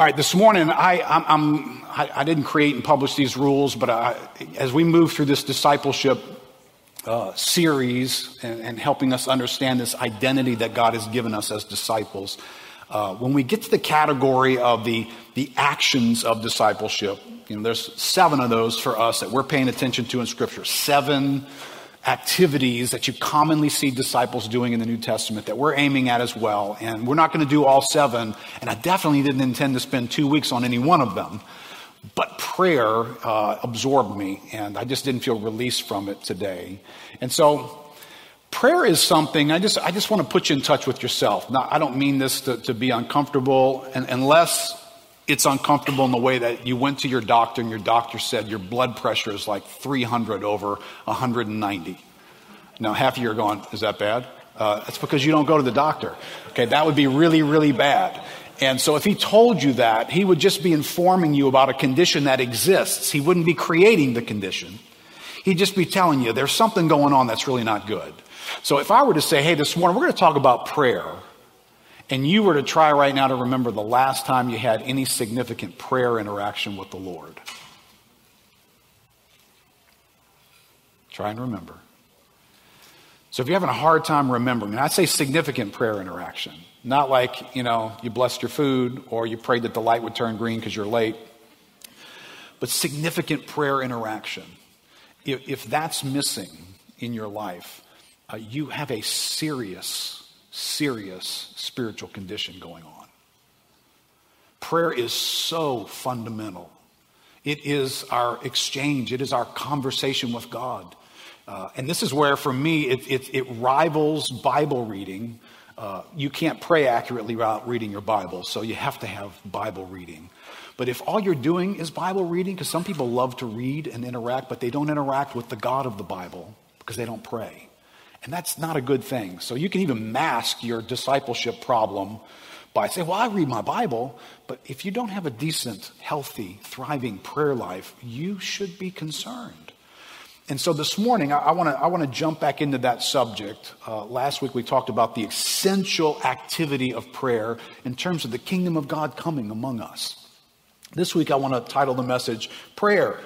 All right, this morning I, I'm, I'm, I, didn't create and publish these rules, but I, as we move through this discipleship uh, series and, and, helping us understand this identity that God has given us as disciples, uh, when we get to the category of the, the actions of discipleship, you know, there's seven of those for us that we're paying attention to in Scripture. Seven activities that you commonly see disciples doing in the New Testament that we're aiming at as well. And we're not going to do all seven, and I definitely didn't intend to spend two weeks on any one of them. But prayer uh, absorbed me, and I just didn't feel released from it today. And so, prayer is something I just I just want to put you in touch with yourself. Now, I don't mean this to, to be uncomfortable, and unless it's uncomfortable in the way that you went to your doctor and your doctor said your blood pressure is like 300 over 190. Now, half of you are going, is that bad? Uh, that's because you don't go to the doctor. Okay, that would be really, really bad. And so if he told you that, he would just be informing you about a condition that exists. He wouldn't be creating the condition. He'd just be telling you there's something going on that's really not good. So if I were to say, hey, this morning we're going to talk about prayer, and you were to try right now to remember the last time you had any significant prayer interaction with the Lord, try and remember. So if you're having a hard time remembering, and I say significant prayer interaction, not like, you know, you blessed your food or you prayed that the light would turn green because you're late, but significant prayer interaction. If, if that's missing in your life, uh, you have a serious serious spiritual condition going on. Prayer is so fundamental. It is our exchange, it is our conversation with God. Uh, and this is where, for me, it, it, it rivals Bible reading. Uh, you can't pray accurately without reading your Bible, so you have to have Bible reading. But if all you're doing is Bible reading, because some people love to read and interact, but they don't interact with the God of the Bible because they don't pray. And that's not a good thing. So you can even mask your discipleship problem by saying, Well, I read my Bible, but if you don't have a decent, healthy, thriving prayer life, you should be concerned. And so this morning, I, want to I want to jump back into that subject. Uh, last week we talked about the essential activity of prayer in terms of the kingdom of God coming among us. This week I want to title the message "Prayer."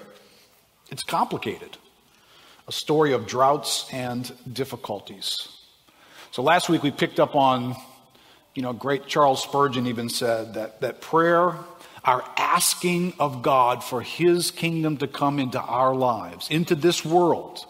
It's complicated a story of droughts and difficulties. So last week we picked up on, you know, great Charles Spurgeon even said that, that prayer, our asking of God for his kingdom to come into our lives, into this world.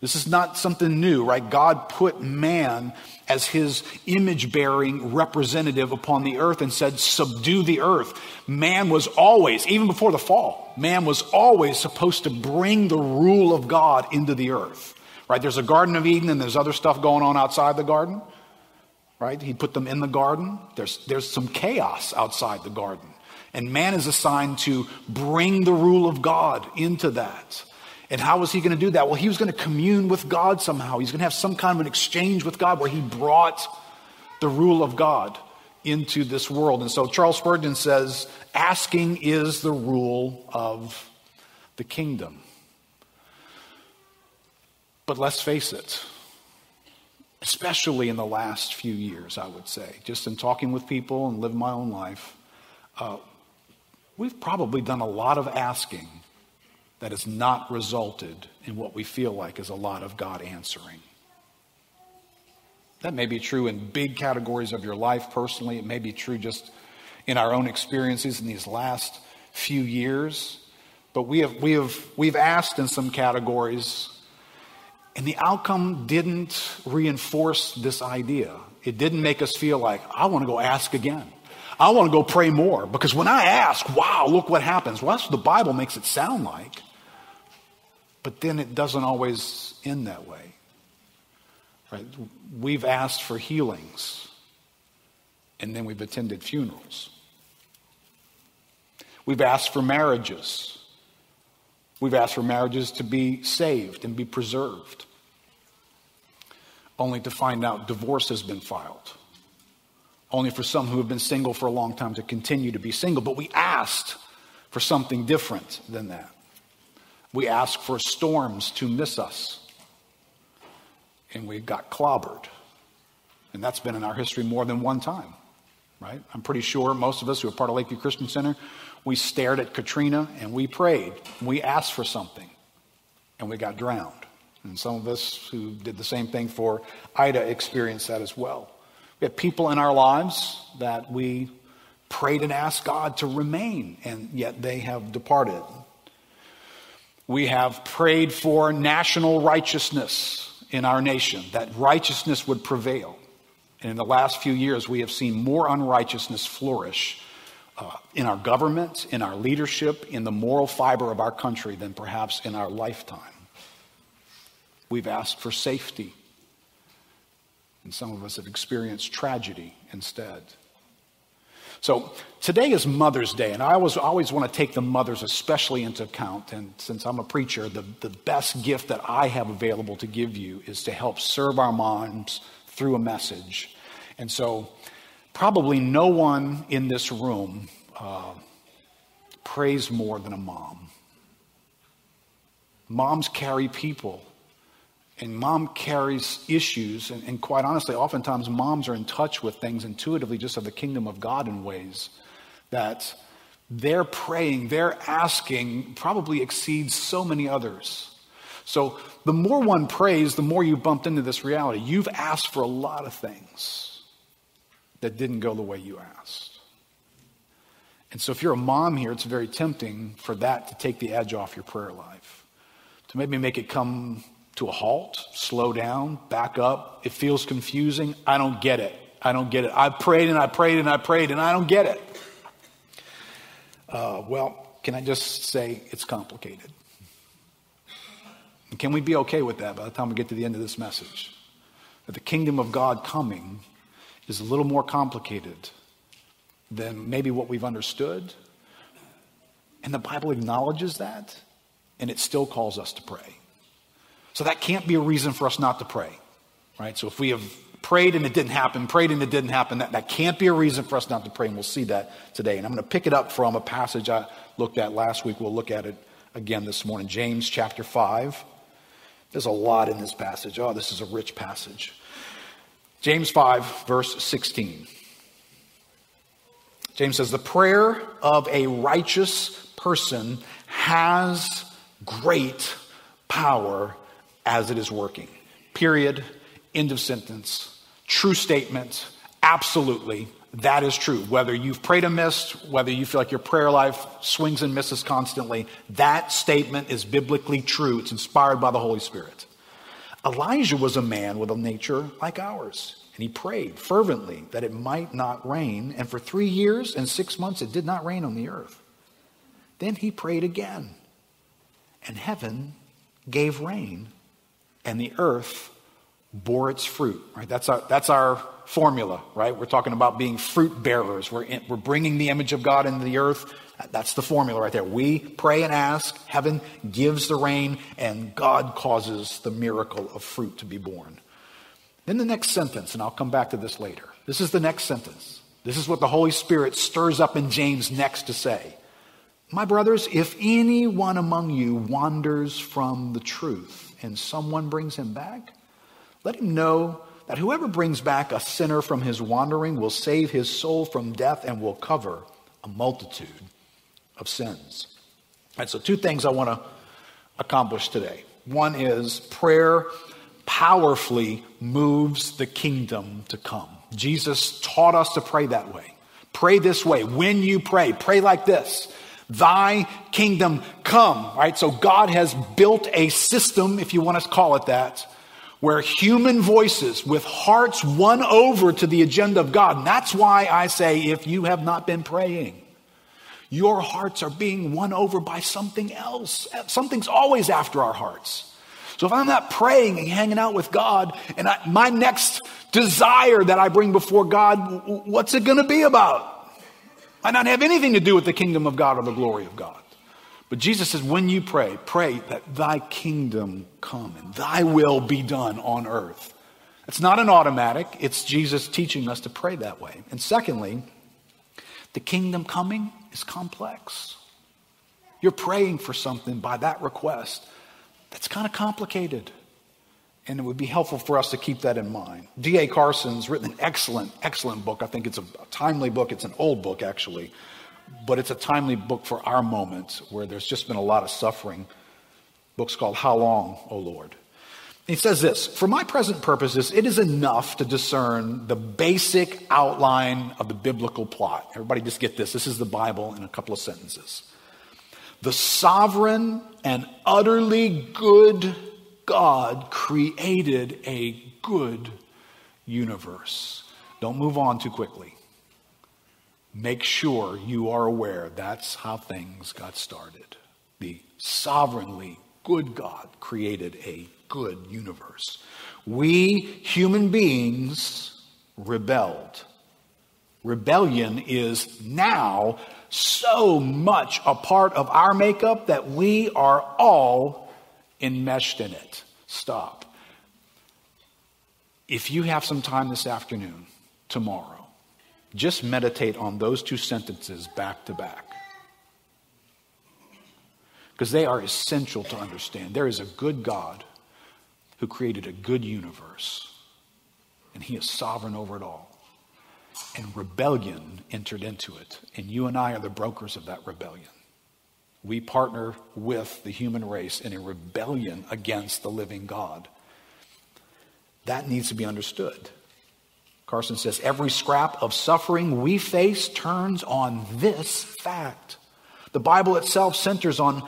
This is not something new, right? God put man as his image bearing representative upon the earth and said, Subdue the earth. Man was always, even before the fall, man was always supposed to bring the rule of God into the earth. Right? There's a Garden of Eden and there's other stuff going on outside the garden. Right? He put them in the garden. There's, there's some chaos outside the garden. And man is assigned to bring the rule of God into that. And how was he going to do that? Well, he was going to commune with God somehow. He's going to have some kind of an exchange with God where he brought the rule of God into this world. And so Charles Spurgeon says, asking is the rule of the kingdom. But let's face it, especially in the last few years, I would say, just in talking with people and living my own life, uh, we've probably done a lot of asking that has not resulted in what we feel like is a lot of God answering. That may be true in big categories of your life personally. It may be true just in our own experiences in these last few years. But we have, we have, we've asked in some categories, and the outcome didn't reinforce this idea. It didn't make us feel like, I want to go ask again. I want to go pray more. Because when I ask, wow, look what happens. Well, that's what the Bible makes it sound like. But then it doesn't always end that way. Right? We've asked for healings, and then we've attended funerals. We've asked for marriages. We've asked for marriages to be saved and be preserved, only to find out divorce has been filed. Only for some who have been single for a long time to continue to be single. But we asked for something different than that. We ask for storms to miss us, and we got clobbered. And that's been in our history more than one time. right? I'm pretty sure most of us who are part of Lakeview Christian Center, we stared at Katrina and we prayed. We asked for something and we got drowned. And some of us who did the same thing for Ida experienced that as well. We have people in our lives that we prayed and asked God to remain, and yet they have departed. We have prayed for national righteousness in our nation, that righteousness would prevail. And in the last few years, we have seen more unrighteousness flourish uh, in our government, in our leadership, in the moral fiber of our country than perhaps in our lifetime. We've asked for safety, and some of us have experienced tragedy instead. So today is Mother's Day, and I always, always want to take the mothers especially into account. And since I'm a preacher, the, the best gift that I have available to give you is to help serve our moms through a message. And so, probably no one in this room uh, prays more than a mom. Moms carry people, and mom carries issues. And, and, quite honestly, oftentimes moms are in touch with things intuitively just of the kingdom of God in ways that their praying, their asking probably exceeds so many others. So the more one prays, the more you bumped into this reality. You've asked for a lot of things that didn't go the way you asked. And so if you're a mom here, it's very tempting for that to take the edge off your prayer life, to maybe make it come to a halt, slow down, back up. It feels confusing. I don't get it. I don't get it. I prayed and I prayed and I prayed and I don't get it. Uh, well, can I just say it's complicated? And can we be okay with that by the time we get to the end of this message? That the kingdom of God coming is a little more complicated than maybe what we've understood. And the Bible acknowledges that, and it still calls us to pray. So that can't be a reason for us not to pray, right? So if we have prayed and it didn't happen, prayed and it didn't happen, that, that can't be a reason for us not to pray, and we'll see that today. And I'm going to pick it up from a passage I looked at last week. We'll look at it again this morning. James chapter 5. There's a lot in this passage. Oh, this is a rich passage. James 5, verse 16. James says, The prayer of a righteous person has great power as it is working. Period. End of sentence. True statement. Absolutely. That is true. Whether you've prayed amiss, whether you feel like your prayer life swings and misses constantly, that statement is biblically true. It's inspired by the Holy Spirit. Elijah was a man with a nature like ours, and he prayed fervently that it might not rain. And for three years and six months, it did not rain on the earth. Then he prayed again, and heaven gave rain, and the earth bore its fruit. Right? That's our, that's our formula, right? We're talking about being fruit bearers. We're, in, we're bringing the image of God into the earth. That's the formula right there. We pray and ask, heaven gives the rain, and God causes the miracle of fruit to be born. Then the next sentence, and I'll come back to this later. This is the next sentence. This is what the Holy Spirit stirs up in James next to say. My brothers, if anyone among you wanders from the truth and someone brings him back, let him know that whoever brings back a sinner from his wandering will save his soul from death and will cover a multitude of sins. And so, two things I want to accomplish today. One is prayer powerfully moves the kingdom to come. Jesus taught us to pray that way. Pray this way. When you pray, pray like this. Thy kingdom come, right? So God has built a system, if you want to call it that, where human voices with hearts won over to the agenda of God. And that's why I say if you have not been praying, your hearts are being won over by something else. Something's always after our hearts. So if I'm not praying and hanging out with God, and I, my next desire that I bring before God, what's it going to be about? I not have anything to do with the kingdom of God or the glory of God. But Jesus says, when you pray, pray that thy kingdom come and thy will be done on earth. It's not an automatic, it's Jesus teaching us to pray that way. And secondly, the kingdom coming is complex. You're praying for something by that request that's kind of complicated. And it would be helpful for us to keep that in mind. D.A. Carson's written an excellent, excellent book. I think it's a timely book. It's an old book, actually, but it's a timely book for our moment where there's just been a lot of suffering. Book's called How Long, O Lord? He says this For my present purposes, it is enough to discern the basic outline of the biblical plot. Everybody just get this. This is the Bible in a couple of sentences. The sovereign and utterly good God created a good universe. Don't move on too quickly. Make sure you are aware that's how things got started. The sovereignly good God created a good universe. We human beings rebelled. Rebellion is now so much a part of our makeup that we are all enmeshed in it. Stop. If you have some time this afternoon, tomorrow, just meditate on those two sentences back to back. Because they are essential to understand. There is a good God who created a good universe, and He is sovereign over it all. And rebellion entered into it, and you and I are the brokers of that rebellion we partner with the human race in a rebellion against the living God. That needs to be understood. Carson says every scrap of suffering we face turns on this fact. The Bible itself centers on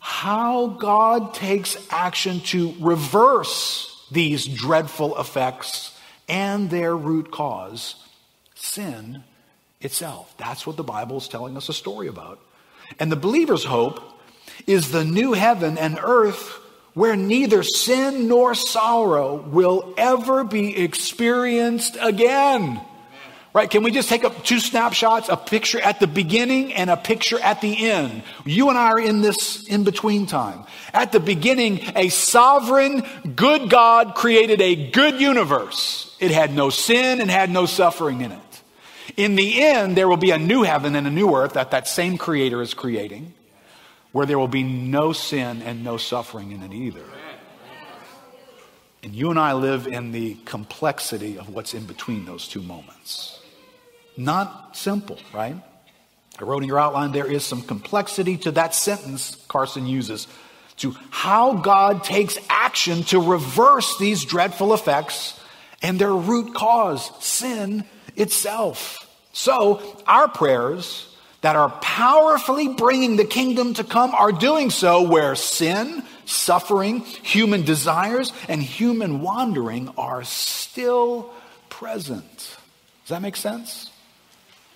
how God takes action to reverse these dreadful effects and their root cause, sin itself. That's what the Bible is telling us a story about. And the believer's hope is the new heaven and earth where neither sin nor sorrow will ever be experienced again. Right? Can we just take up two snapshots, a picture at the beginning and a picture at the end? You and I are in this in between time. At the beginning, a sovereign, good God created a good universe. It had no sin and had no suffering in it. In the end, there will be a new heaven and a new earth that that same creator is creating, where there will be no sin and no suffering in it either. And you and I live in the complexity of what's in between those two moments. Not simple, right? I wrote in your outline there is some complexity to that sentence Carson uses to how God takes action to reverse these dreadful effects and their root cause, sin itself. So, our prayers that are powerfully bringing the kingdom to come are doing so where sin, suffering, human desires, and human wandering are still present. Does that make sense?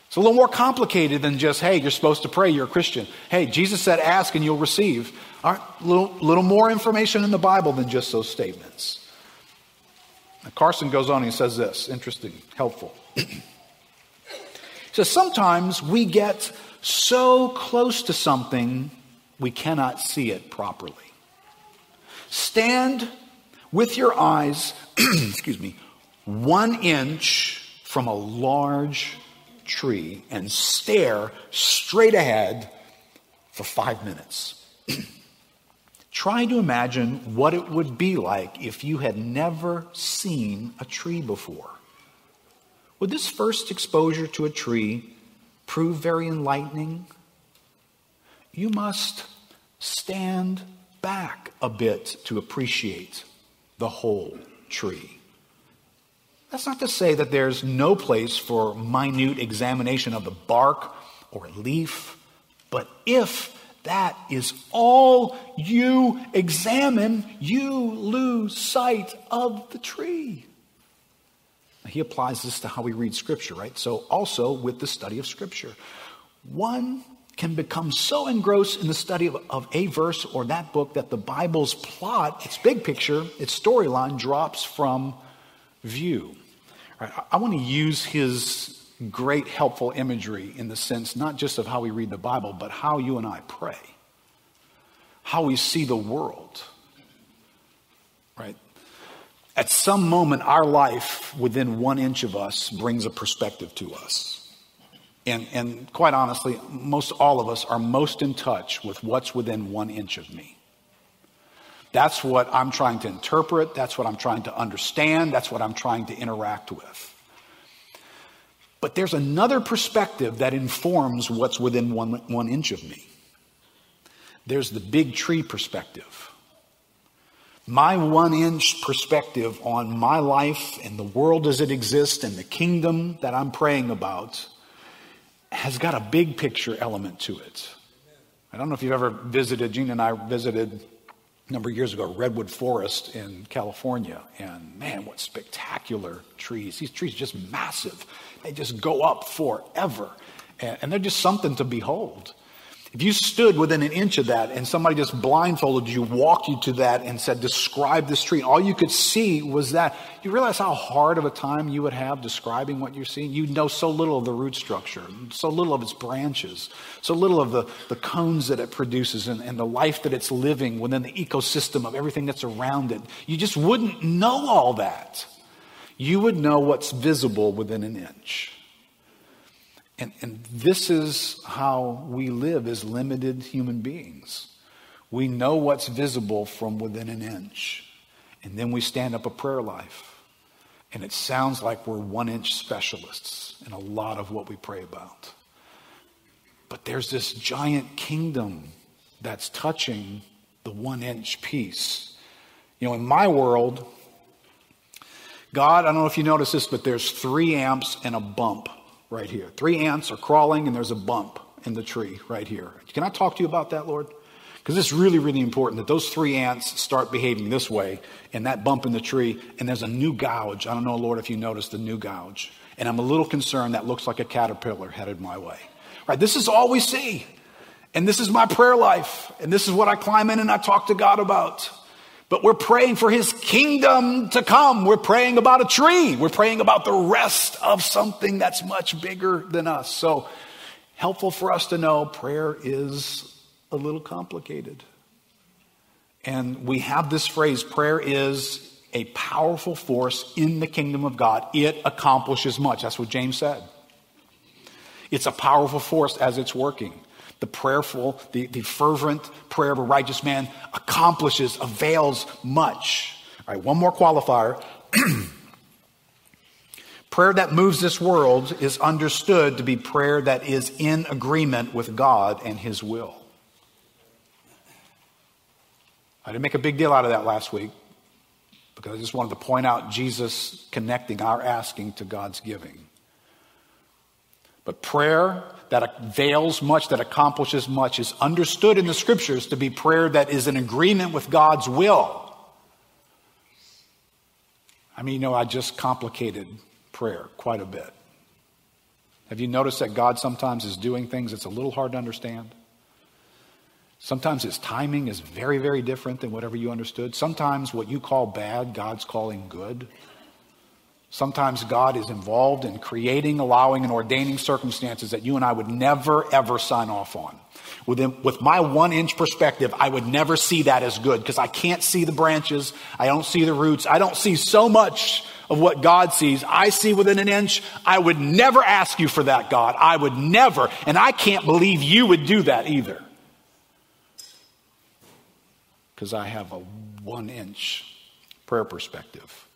It's a little more complicated than just, hey, you're supposed to pray, you're a Christian. Hey, Jesus said, ask and you'll receive. A little, little more information in the Bible than just those statements. Now, Carson goes on and he says this interesting, helpful. So sometimes we get so close to something we cannot see it properly. Stand with your eyes, excuse me, one inch from a large tree and stare straight ahead for five minutes. Try to imagine what it would be like if you had never seen a tree before. Would this first exposure to a tree prove very enlightening? You must stand back a bit to appreciate the whole tree. That's not to say that there's no place for minute examination of the bark or leaf, but if that is all you examine, you lose sight of the tree. He applies this to how we read Scripture, right? So, also with the study of Scripture. One can become so engrossed in the study of, of a verse or that book that the Bible's plot, its big picture, its storyline drops from view. Right? I, I want to use his great helpful imagery in the sense not just of how we read the Bible, but how you and I pray, how we see the world. At some moment, our life within one inch of us brings a perspective to us. And, and quite honestly, most all of us are most in touch with what's within one inch of me. That's what I'm trying to interpret. That's what I'm trying to understand. That's what I'm trying to interact with. But there's another perspective that informs what's within one, one inch of me. There's the big tree perspective. My one inch perspective on my life and the world as it exists and the kingdom that I'm praying about has got a big picture element to it. I don't know if you've ever visited, Gene and I visited a number of years ago, Redwood Forest in California. And man, what spectacular trees. These trees are just massive. They just go up forever. And, and they're just something to behold. If you stood within an inch of that and somebody just blindfolded you, walked you to that and said, describe this tree, all you could see was that. You realize how hard of a time you would have describing what you're seeing? You know so little of the root structure, so little of its branches, so little of the, the cones that it produces and, and the life that it's living within the ecosystem of everything that's around it. You just wouldn't know all that. You would know what's visible within an inch. And, and this is how we live as limited human beings. We know what's visible from within an inch. And then we stand up a prayer life. And it sounds like we're one inch specialists in a lot of what we pray about. But there's this giant kingdom that's touching the one inch piece. You know, in my world, God, I don't know if you notice this, but there's three amps and a bump right here. Three ants are crawling, and there's a bump in the tree right here. Can I talk to you about that, Lord? Because it's really, really important that those three ants start behaving this way, and that bump in the tree, and there's a new gouge. I don't know, Lord, if you noticed the new gouge. And I'm a little concerned that looks like a caterpillar headed my way. Right? This is all we see. And this is my prayer life. And this is what I climb in and I talk to God about. But we're praying for his kingdom to come. We're praying about a tree. We're praying about the rest of something that's much bigger than us. So, helpful for us to know prayer is a little complicated. And we have this phrase prayer is a powerful force in the kingdom of God. It accomplishes much. That's what James said. It's a powerful force as it's working the prayerful, the, the fervent prayer of a righteous man accomplishes, avails much. All right, one more qualifier. prayer that moves this world is understood to be prayer that is in agreement with God and His will. I didn't make a big deal out of that last week because I just wanted to point out Jesus connecting our asking to God's giving. But prayer that avails much, that accomplishes much, is understood in the scriptures to be prayer that is in agreement with God's will. I mean, you know, I just complicated prayer quite a bit. Have you noticed that God sometimes is doing things that's a little hard to understand? Sometimes his timing is very, very different than whatever you understood. Sometimes what you call bad, God's calling good. Sometimes God is involved in creating, allowing, and ordaining circumstances that you and I would never, ever sign off on. Within, with my one inch perspective, I would never see that as good because I can't see the branches. I don't see the roots. I don't see so much of what God sees. I see within an inch. I would never ask you for that, God. I would never. And I can't believe you would do that either. Because I have a one inch prayer perspective.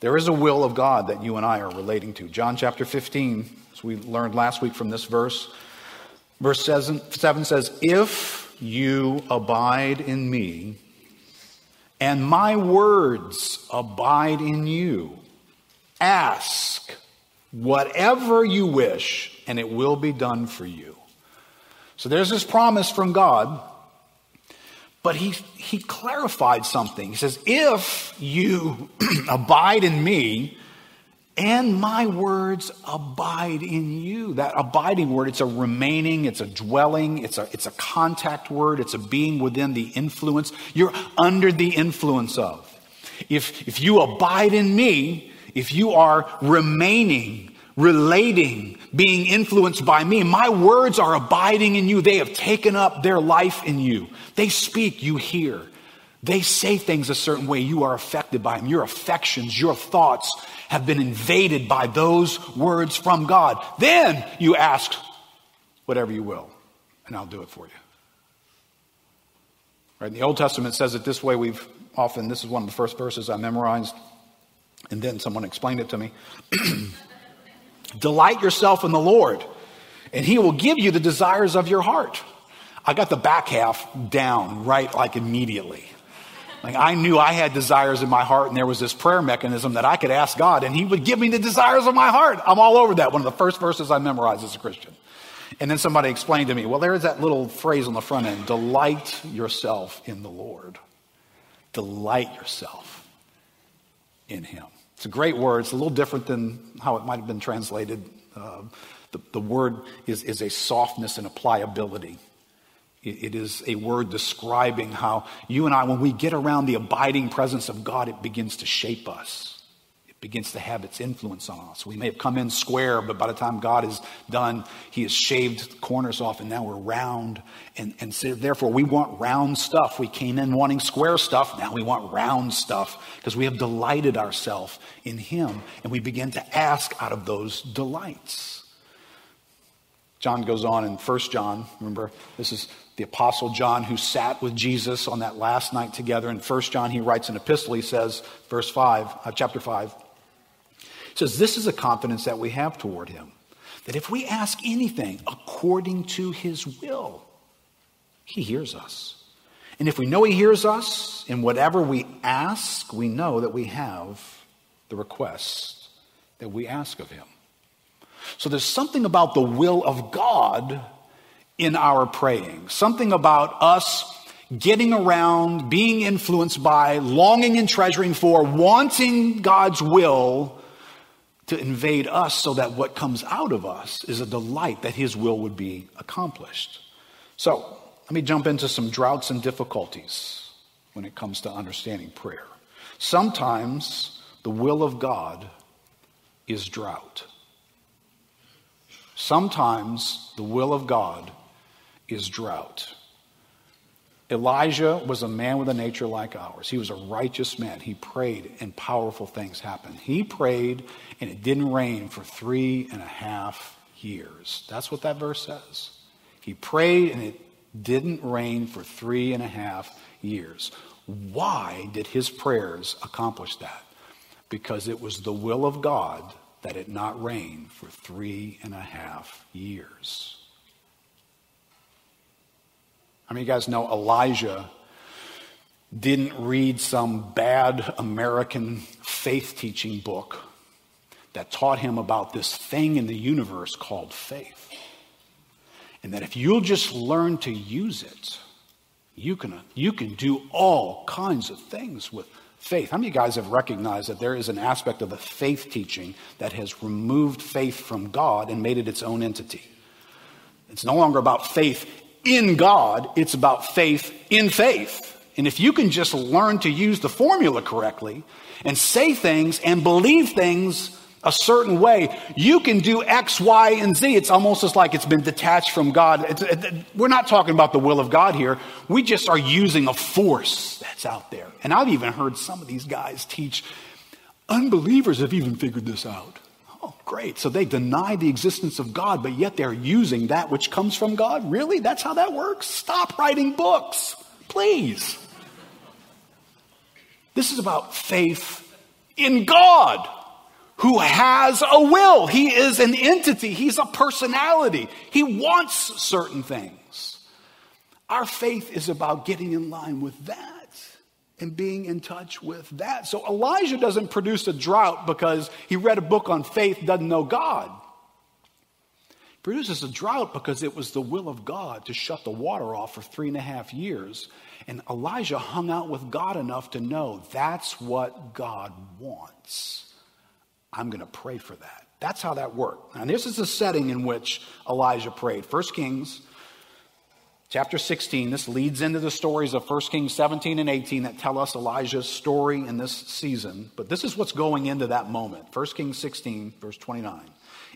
There is a will of God that you and I are relating to. John chapter 15, as we learned last week from this verse, verse 7 says, If you abide in me, and my words abide in you, ask whatever you wish, and it will be done for you. So there's this promise from God but he, he clarified something. He says, If you abide in me and my words abide in you. That abiding word, it's a remaining, it's a dwelling, it's a, it's a contact word, it's a being within the influence. You're under the influence of. If, if you abide in me, if you are remaining, relating, being influenced by me. My words are abiding in you. They have taken up their life in you. They speak, you hear. They say things a certain way. You are affected by them. Your affections, your thoughts have been invaded by those words from God. Then you ask whatever you will, and I'll do it for you. Right? In the Old Testament says it this way. We've often, this is one of the first verses I memorized, and then someone explained it to me. Delight yourself in the Lord, and he will give you the desires of your heart. I got the back half down right like immediately. Like I knew I had desires in my heart, and there was this prayer mechanism that I could ask God, and He would give me the desires of my heart. I'm all over that. One of the first verses I memorized as a Christian. And then somebody explained to me, well, there's that little phrase on the front end delight yourself in the Lord. Delight yourself in Him. It's a great word. It's a little different than how it might have been translated. Uh, the, the word is, is a softness and a pliability. It is a word describing how you and I, when we get around the abiding presence of God, it begins to shape us. Begins to have its influence on us. We may have come in square, but by the time God is done, He has shaved corners off, and now we're round. And, and so therefore, we want round stuff. We came in wanting square stuff. Now we want round stuff because we have delighted ourselves in Him, and we begin to ask out of those delights. John goes on in 1 John. Remember, this is the Apostle John who sat with Jesus on that last night together. In 1 John, he writes an epistle. He says, verse 5, uh, chapter 5, he says, This is a confidence that we have toward him, that if we ask anything according to his will, he hears us. And if we know he hears us in whatever we ask, we know that we have the request that we ask of him. So there's something about the will of God in our praying, something about us getting around, being influenced by, longing and treasuring for, wanting God's will to invade us so that what comes out of us is a delight that His will would be accomplished. So, let me jump into some droughts and difficulties when it comes to understanding prayer. Sometimes the will of God is drought. Sometimes the will of God is drought. Elijah was a man with a nature like ours. He was a righteous man. He prayed, and powerful things happened. He prayed, and it didn't rain for three and a half years. That's what that verse says. He prayed, and it didn't rain for three and a half years. Why did his prayers accomplish that? Because it was the will of God that it not rain for three and a half years. I mean, you guys know Elijah didn't read some bad American faith teaching book that taught him about this thing in the universe called faith. And that if you'll just learn to use it, you can, you can do all kinds of things with faith. How many guys have recognized that there is an aspect of the faith teaching that has removed faith from God and made it its own entity? It's no longer about faith in God, it's about faith in faith. And if you can just learn to use the formula correctly and say things and believe things a certain way, you can do X, Y, and Z. It's almost as like it's been detached from God. It, we're not talking about the will of God here. We just are using a force that's out there. And I've even heard some of these guys teach, unbelievers have even figured this out. Great. So they deny the existence of God, but yet they're using that which comes from God? Really? That's how that works? Stop writing books, please. This is about faith in God who has a will. He is an entity, he's a personality. He wants certain things. Our faith is about getting in line with that and being in touch with that. So Elijah doesn't produce a drought because he read a book on faith, doesn't know God. He produces a drought because it was the will of God to shut the water off for three and a half years. And Elijah hung out with God enough to know that's what God wants. I'm going to pray for that. That's how that worked. And this is the setting in which Elijah prayed. 1 Kings chapter 16, this leads into the stories of 1 Kings 17 and 18 that tell us Elijah's story in this season. But this is what's going into that moment. 1 Kings 16, verse 29.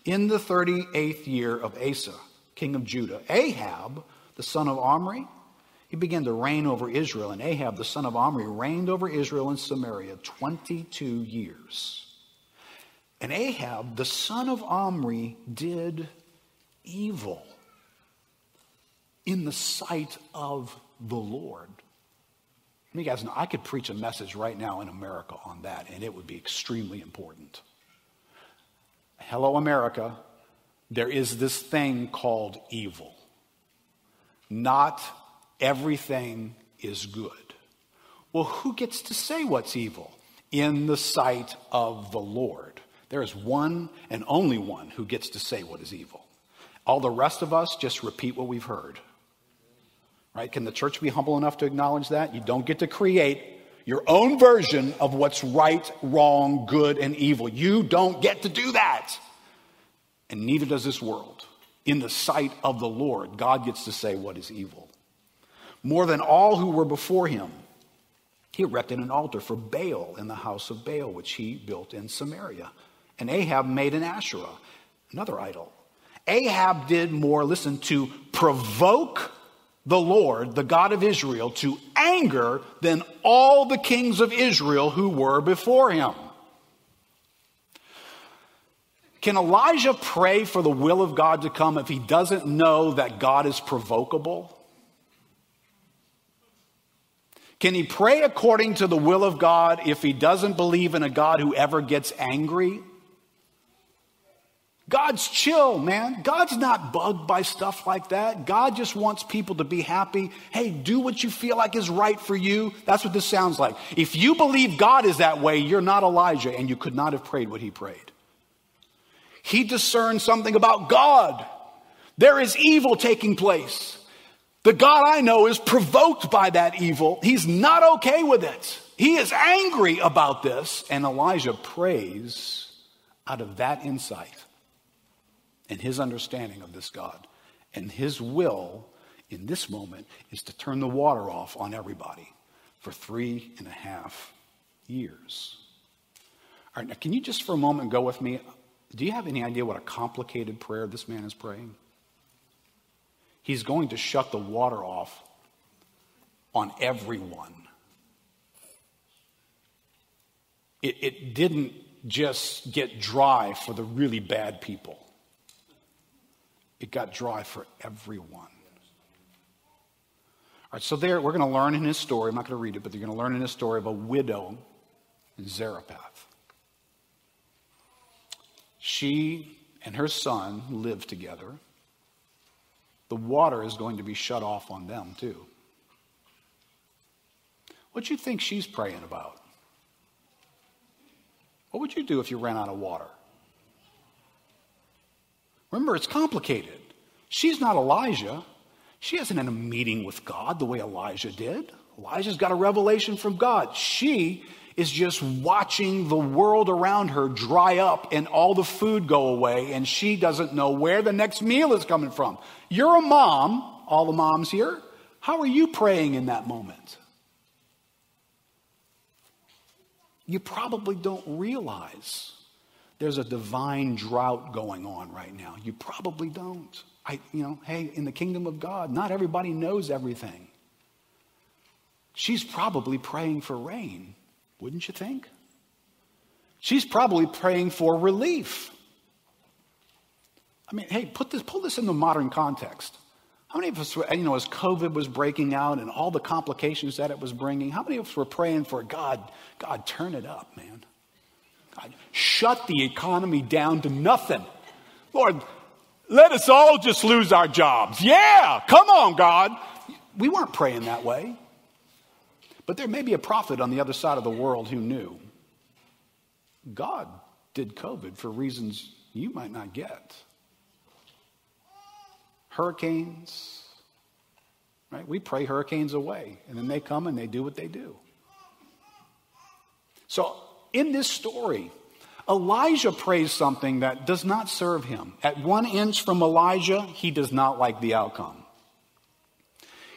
In the 38th year of Asa, king of Judah, Ahab, the son of Omri, he began to reign over Israel. And Ahab, the son of Omri, reigned over Israel and Samaria 22 years. And Ahab, the son of Omri, did evil in the sight of the Lord. You guys know I could preach a message right now in America on that, and it would be extremely important. Hello, America. There is this thing called evil. Not everything is good. Well, who gets to say what's evil? In the sight of the Lord. There is one and only one who gets to say what is evil. All the rest of us just repeat what we've heard. Right? Can the church be humble enough to acknowledge that? You don't get to create your own version of what's right, wrong, good, and evil. You don't get to do that. And neither does this world. In the sight of the Lord, God gets to say what is evil. More than all who were before him, he erected an altar for Baal in the house of Baal, which he built in Samaria. And Ahab made an Asherah, another idol. Ahab did more, listen, to provoke the Lord, the God of Israel, to anger than all the kings of Israel who were before him. Can Elijah pray for the will of God to come if he doesn't know that God is provocable? Can he pray according to the will of God if he doesn't believe in a God who ever gets angry? God's chill, man. God's not bugged by stuff like that. God just wants people to be happy. Hey, do what you feel like is right for you. That's what this sounds like. If you believe God is that way, you're not Elijah and you could not have prayed what he prayed. He discerned something about God. There is evil taking place. The God I know is provoked by that evil. He's not okay with it. He is angry about this. And Elijah prays out of that insight and his understanding of this God. And his will in this moment is to turn the water off on everybody for three and a half years. All right, now can you just for a moment go with me? Do you have any idea what a complicated prayer this man is praying? He's going to shut the water off on everyone. It, it didn't just get dry for the really bad people it got dry for everyone. All right, so there, we're going to learn in his story. I'm not going to read it, but you're going to learn in his story of a widow in Zarephath. She and her son live together. The water is going to be shut off on them, too. What do you think she's praying about? What would you do if you ran out of water? Remember, it's complicated. She's not Elijah. She isn't in a meeting with God the way Elijah did. Elijah's got a revelation from God. She is just watching the world around her dry up and all the food go away, and she doesn't know where the next meal is coming from. You're a mom, all the moms here. How are you praying in that moment? You probably don't realize there's a divine drought going on right now. You probably don't. I, you know, hey, in the kingdom of God, not everybody knows everything. She's probably praying for rain, wouldn't you think? She's probably praying for relief. I mean, hey, put this, pull this in the modern context. How many of us, were, you know, as COVID was breaking out and all the complications that it was bringing, how many of us were praying for God, God, turn it up, man? Shut the economy down to nothing. Lord, let us all just lose our jobs. Yeah, come on, God. We weren't praying that way. But there may be a prophet on the other side of the world who knew God did COVID for reasons you might not get. Hurricanes, right? We pray hurricanes away, and then they come and they do what they do. So in this story, Elijah prays something that does not serve him. At one inch from Elijah, he does not like the outcome.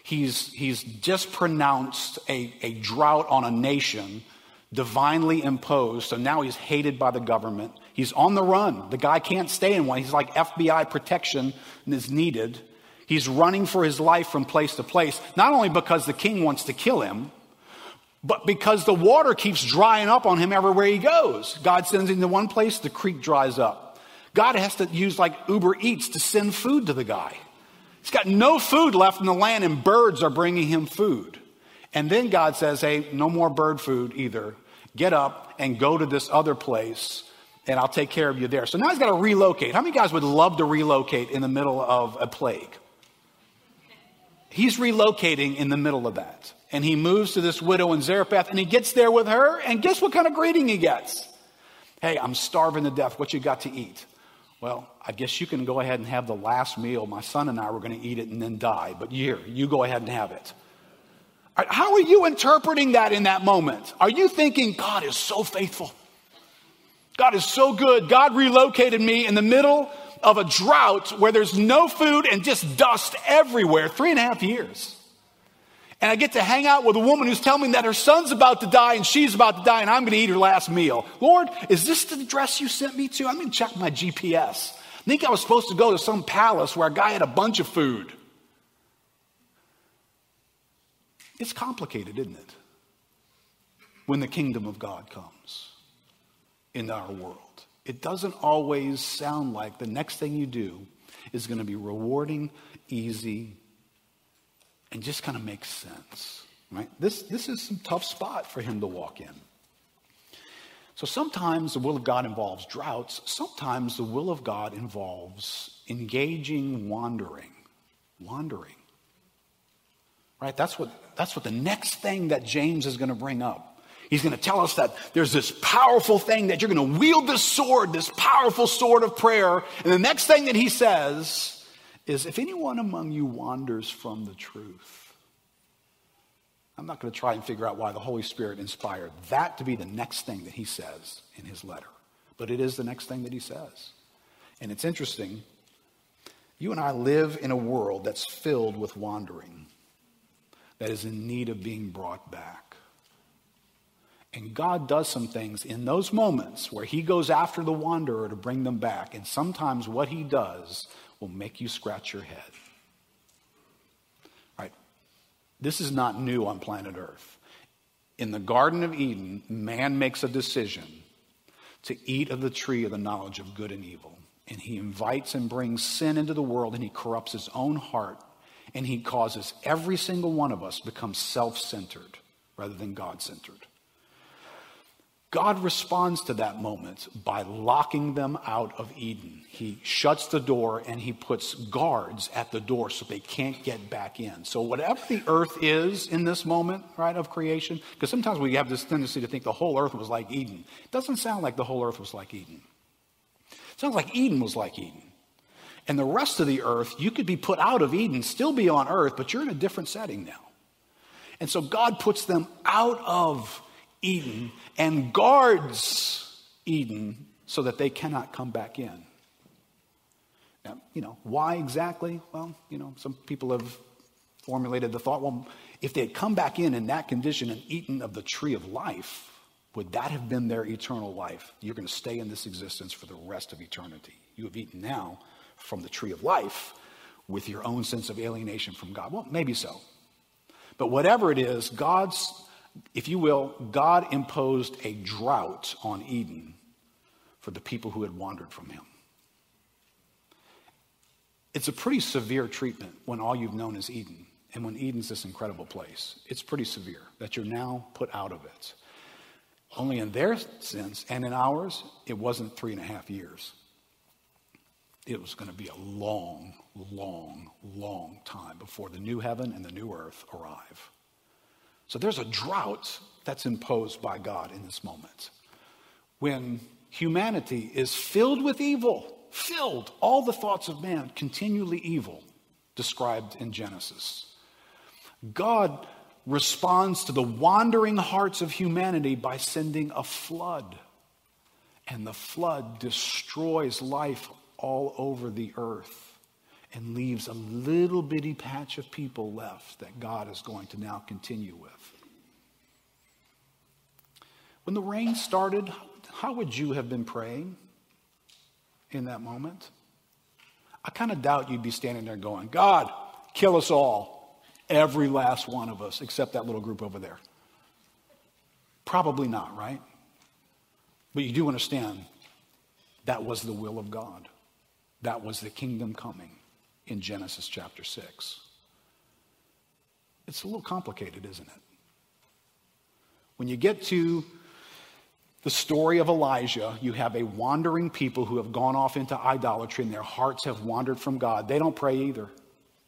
He's, he's just pronounced a, a drought on a nation divinely imposed. So now he's hated by the government. He's on the run. The guy can't stay in one. He's like FBI protection is needed. He's running for his life from place to place, not only because the king wants to kill him, but because the water keeps drying up on him everywhere he goes. God sends him to one place, the creek dries up. God has to use like Uber Eats to send food to the guy. He's got no food left in the land, and birds are bringing him food. And then God says, hey, no more bird food either. Get up and go to this other place and I'll take care of you there. So now he's got to relocate. How many guys would love to relocate in the middle of a plague? He's relocating in the middle of that. And he moves to this widow in Zarephath and he gets there with her. And guess what kind of greeting he gets? Hey, I'm starving to death. What you got to eat? Well, I guess you can go ahead and have the last meal. My son and I were going to eat it and then die. But here, you go ahead and have it. How are you interpreting that in that moment? Are you thinking, God is so faithful? God is so good. God relocated me in the middle of a drought where there's no food and just dust everywhere, three and a half years. And I get to hang out with a woman who's telling me that her son's about to die and she's about to die and I'm going to eat her last meal. Lord, is this the address you sent me to? I'm going to check my GPS. I think I was supposed to go to some palace where a guy had a bunch of food. It's complicated, isn't it? When the kingdom of God comes in our world. It doesn't always sound like the next thing you do is going to be rewarding, easy, and just kind of makes sense. Right? This, this is some tough spot for him to walk in. So sometimes the will of God involves droughts. Sometimes the will of God involves engaging wandering. Wandering. Right? That's what, that's what the next thing that James is going to bring up. He's going to tell us that there's this powerful thing that you're going to wield this sword, this powerful sword of prayer. And the next thing that he says is if anyone among you wanders from the truth, I'm not going to try and figure out why the Holy Spirit inspired that to be the next thing that he says in his letter. But it is the next thing that he says. And it's interesting. You and I live in a world that's filled with wandering, that is in need of being brought back. And God does some things in those moments where He goes after the wanderer to bring them back. And sometimes what He does will make you scratch your head. Right? This is not new on planet Earth. In the Garden of Eden, man makes a decision to eat of the tree of the knowledge of good and evil. And he invites and brings sin into the world, and he corrupts his own heart, and he causes every single one of us become self centered rather than God centered. God responds to that moment by locking them out of Eden. He shuts the door and he puts guards at the door so they can't get back in. So, whatever the earth is in this moment, right, of creation, because sometimes we have this tendency to think the whole earth was like Eden. It doesn't sound like the whole earth was like Eden. It sounds like Eden was like Eden. And the rest of the earth, you could be put out of Eden, still be on earth, but you're in a different setting now. And so God puts them out of Eden and guards Eden so that they cannot come back in. Now, you know, why exactly? Well, you know, some people have formulated the thought well, if they had come back in in that condition and eaten of the tree of life, would that have been their eternal life? You're going to stay in this existence for the rest of eternity. You have eaten now from the tree of life with your own sense of alienation from God. Well, maybe so. But whatever it is, God's if you will, God imposed a drought on Eden for the people who had wandered from him. It's a pretty severe treatment when all you've known is Eden, and when Eden's this incredible place. It's pretty severe that you're now put out of it. Only in their sense and in ours, it wasn't three and a half years. It was going to be a long, long, long time before the new heaven and the new earth arrive. So there's a drought that's imposed by God in this moment. When humanity is filled with evil, filled, all the thoughts of man continually evil, described in Genesis. God responds to the wandering hearts of humanity by sending a flood. And the flood destroys life all over the earth and leaves a little bitty patch of people left that God is going to now continue with. When the rain started, how would you have been praying in that moment? I kind of doubt you'd be standing there going, God, kill us all, every last one of us, except that little group over there. Probably not, right? But you do understand that was the will of God. That was the kingdom coming in Genesis chapter 6. It's a little complicated, isn't it? When you get to the story of Elijah, you have a wandering people who have gone off into idolatry and their hearts have wandered from God. They don't pray either.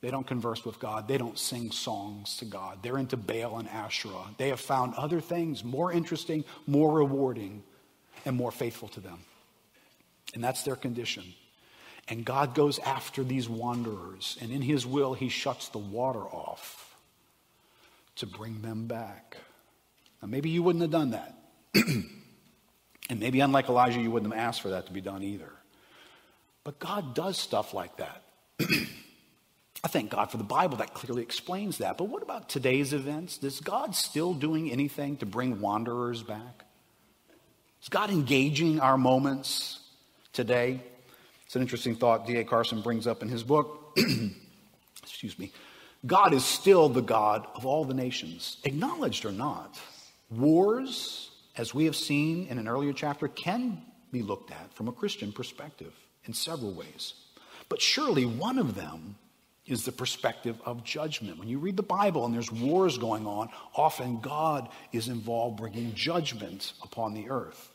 They don't converse with God. They don't sing songs to God. They're into Baal and Asherah. They have found other things more interesting, more rewarding, and more faithful to them. And that's their condition. And God goes after these wanderers, and in His will, He shuts the water off to bring them back. Now, maybe you wouldn't have done that. and maybe, unlike Elijah, you wouldn't have asked for that to be done either. But God does stuff like that. I thank God for the Bible that clearly explains that. But what about today's events? Is God still doing anything to bring wanderers back? Is God engaging our moments today? It's an interesting thought D.A. Carson brings up in his book. Excuse me. God is still the God of all the nations, acknowledged or not. Wars, as we have seen in an earlier chapter, can be looked at from a Christian perspective in several ways. But surely one of them is the perspective of judgment. When you read the Bible and there's wars going on, often God is involved bringing judgment upon the earth.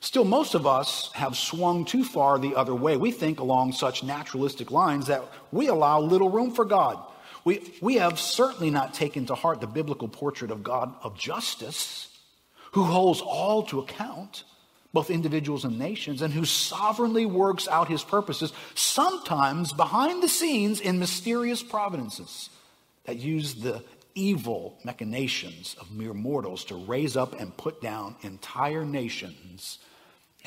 Still, most of us have swung too far the other way. We think along such naturalistic lines that we allow little room for God. We, we have certainly not taken to heart the biblical portrait of God of justice, who holds all to account both individuals and nations, and who sovereignly works out his purposes, sometimes behind the scenes in mysterious providences that use the evil machinations of mere mortals to raise up and put down entire nations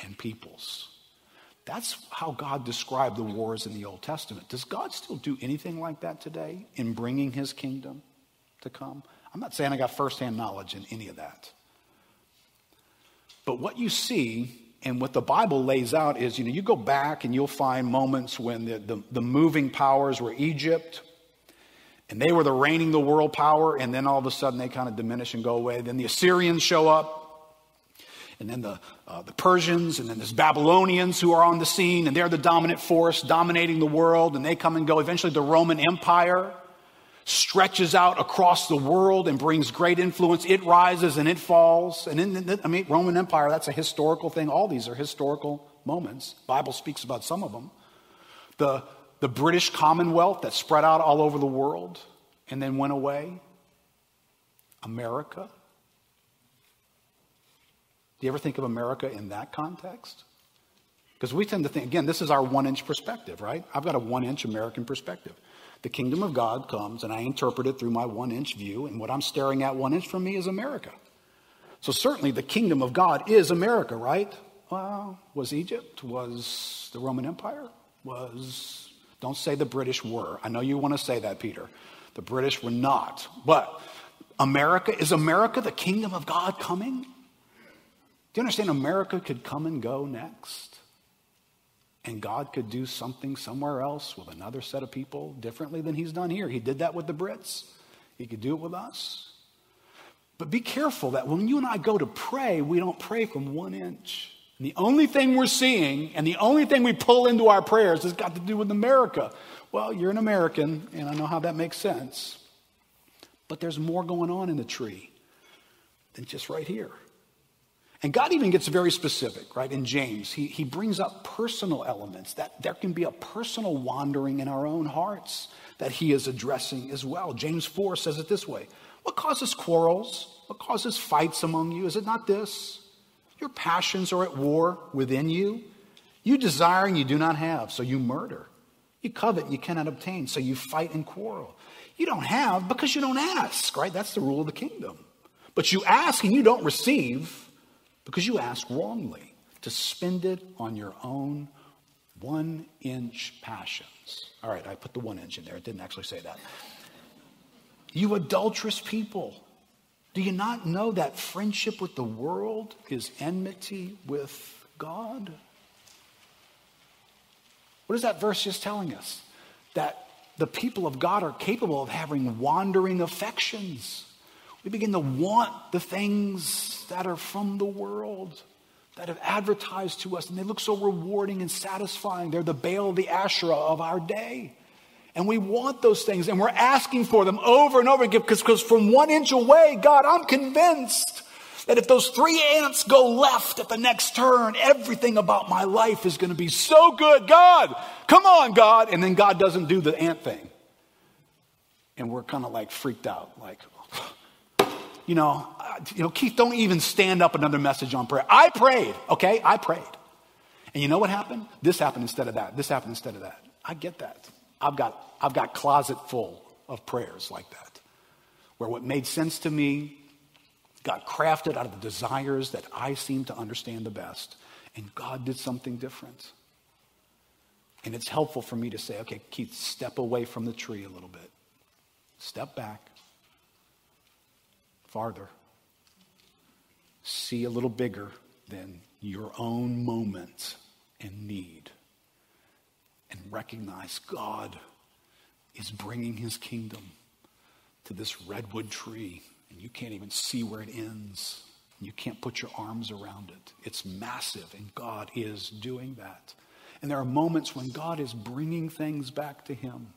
and peoples. That's how God described the wars in the Old Testament. Does God still do anything like that today in bringing his kingdom to come? I'm not saying I got firsthand knowledge in any of that. But what you see and what the Bible lays out is, you know, you go back and you'll find moments when the, the, the, moving powers were Egypt, and they were the reigning the world power, and then all of a sudden they kind of diminish and go away. Then the Assyrians show up, and then the, uh, the Persians, and then there's Babylonians who are on the scene, and they're the dominant force dominating the world, and they come and go. Eventually, the Roman Empire stretches out across the world and brings great influence. It rises and it falls. And in the, I mean, Roman Empire, that's a historical thing. All these are historical moments. Bible speaks about some of them. The, the British Commonwealth that spread out all over the world and then went away. America. Do you ever think of America in that context? Because we tend to think, again, this is our one inch perspective, right? I've got a one inch American perspective the kingdom of God comes and I interpret it through my one inch view, and what I'm staring at one inch from me is America. So certainly the kingdom of God is America, right? Well, was Egypt? Was the Roman Empire? Was, don't say the British were. I know you want to say that, Peter. The British were not. But America, is America the kingdom of God coming? Do you understand America could come and go next? And God could do something somewhere else with another set of people differently than He's done here. He did that with the Brits, He could do it with us. But be careful that when you and I go to pray, we don't pray from one inch. And the only thing we're seeing and the only thing we pull into our prayers has got to do with America. Well, you're an American, and I know how that makes sense. But there's more going on in the tree than just right here. And God even gets very specific, right? In James, he, he brings up personal elements that there can be a personal wandering in our own hearts that he is addressing as well. James 4 says it this way What causes quarrels? What causes fights among you? Is it not this? Your passions are at war within you. You desire and you do not have, so you murder. You covet and you cannot obtain, so you fight and quarrel. You don't have because you don't ask, right? That's the rule of the kingdom. But you ask and you don't receive because you ask wrongly to spend it on your own one inch passions. All right, I put the one inch in there. It didn't actually say that. You adulterous people. Do you not know that friendship with the world is enmity with God? What is that verse just telling us? That the people of God are capable of having wandering affections. We begin to want the things that are from the world, that have advertised to us, and they look so rewarding and satisfying. They're the Baal, the Asherah of our day. And we want those things, and we're asking for them over and over again because from one inch away, God, I'm convinced That if those three ants go left at the next turn, everything about my life is going to be so good. God, come on, God. And then God doesn't do the ant thing. And we're kind of like freaked out, like, you know, uh, you know, Keith, don't even stand up another message on prayer. I prayed, okay? I prayed. And you know what happened? This happened instead of that. This happened instead of that. I get that. I've got, I've got closet full of prayers like that, where what made sense to me got crafted out of the desires that I seem to understand the best, and God did something different. And it's helpful for me to say, okay, Keith, step away from the tree a little bit. Step back. Farther. See a little bigger than your own moment and need. And recognize God is bringing his kingdom to this redwood tree, and you can't even see where it ends. You can't put your arms around it. It's massive, and God is doing that. And there are moments when God is bringing things back to him.